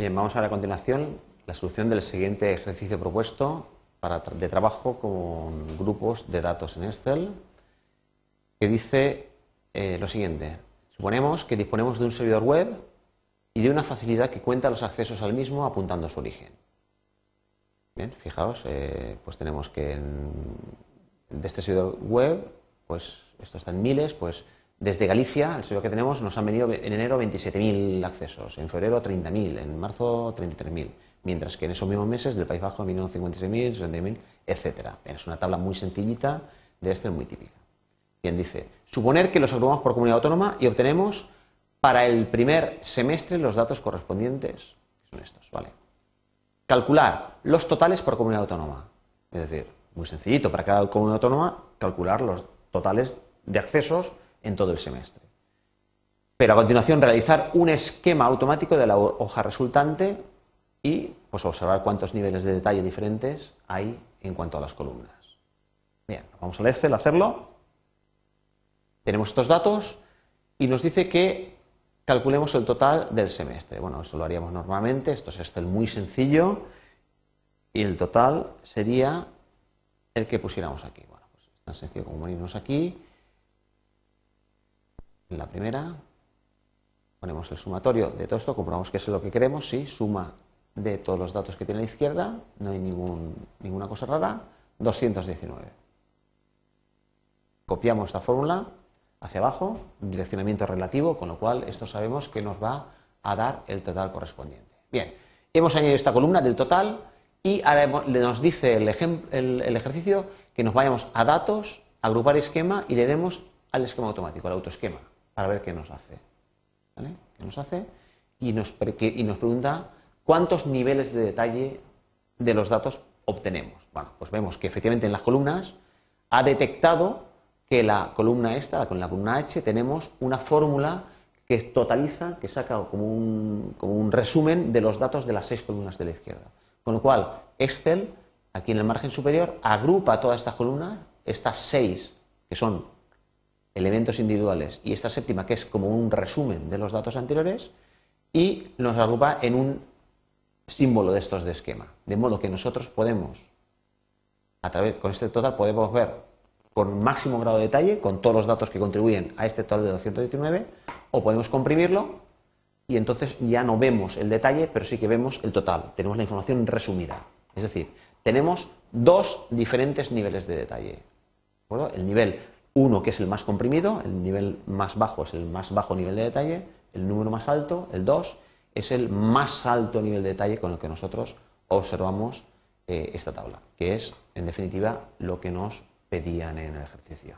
Bien, vamos a ver a continuación la solución del siguiente ejercicio propuesto para, de trabajo con grupos de datos en Excel, que dice eh, lo siguiente. Suponemos que disponemos de un servidor web y de una facilidad que cuenta los accesos al mismo apuntando su origen. Bien, fijaos, eh, pues tenemos que de este servidor web, pues esto está en miles, pues desde Galicia, el servidor que tenemos, nos han venido en enero 27.000 accesos, en febrero 30.000, en marzo 33.000, mientras que en esos mismos meses del País Bajo vinieron 56.000, 60.000, etc. Es una tabla muy sencillita de Excel muy típica. Bien, dice, suponer que los agrupamos por comunidad autónoma y obtenemos para el primer semestre los datos correspondientes, son estos, ¿vale? Calcular los totales por comunidad autónoma. Es decir, muy sencillito, para cada comunidad autónoma, calcular los totales de accesos en todo el semestre. Pero a continuación realizar un esquema automático de la hoja resultante y pues, observar cuántos niveles de detalle diferentes hay en cuanto a las columnas. Bien, vamos al Excel a hacerlo. Tenemos estos datos y nos dice que calculemos el total del semestre. Bueno, eso lo haríamos normalmente, esto es Excel muy sencillo y el total sería el que pusiéramos aquí. Bueno, pues es tan sencillo como venirnos aquí, en la primera, ponemos el sumatorio de todo esto, comprobamos que es lo que queremos, sí, suma de todos los datos que tiene la izquierda, no hay ninguna cosa rara, 219. Copiamos esta fórmula hacia abajo, direccionamiento relativo, con lo cual esto sabemos que nos va a dar el total correspondiente. Bien, hemos añadido esta columna del total y ahora nos dice el, el, ejercicio que nos vayamos a datos, agrupar esquema y le demos al esquema automático, al autoesquema, para ver qué nos hace. ¿Qué nos hace? Y nos, pregunta cuántos niveles de detalle de los datos obtenemos. Bueno, pues vemos que efectivamente en las columnas ha detectado que la columna esta, con la columna H, tenemos una fórmula que totaliza, que saca un, como un resumen de los datos de las seis columnas de la izquierda. Con lo cual, Excel, aquí en el margen superior, agrupa todas estas columnas, estas seis, que son elementos individuales, y esta séptima, que es como un resumen de los datos anteriores, y nos agrupa en un símbolo de estos de esquema. De modo que nosotros podemos, a través, con este total, podemos ver con máximo grado de detalle, con todos los datos que contribuyen a este total de 219, o podemos comprimirlo y entonces ya no vemos el detalle, pero sí que vemos el total. Tenemos la información resumida. Es decir, tenemos dos diferentes niveles de detalle. El nivel 1, que es el más comprimido, el nivel más bajo es el más bajo nivel de detalle, el número más alto, el 2, es el más alto nivel de detalle con el que nosotros observamos eh, esta tabla, que es, en definitiva, lo que nos pedían en el ejercicio.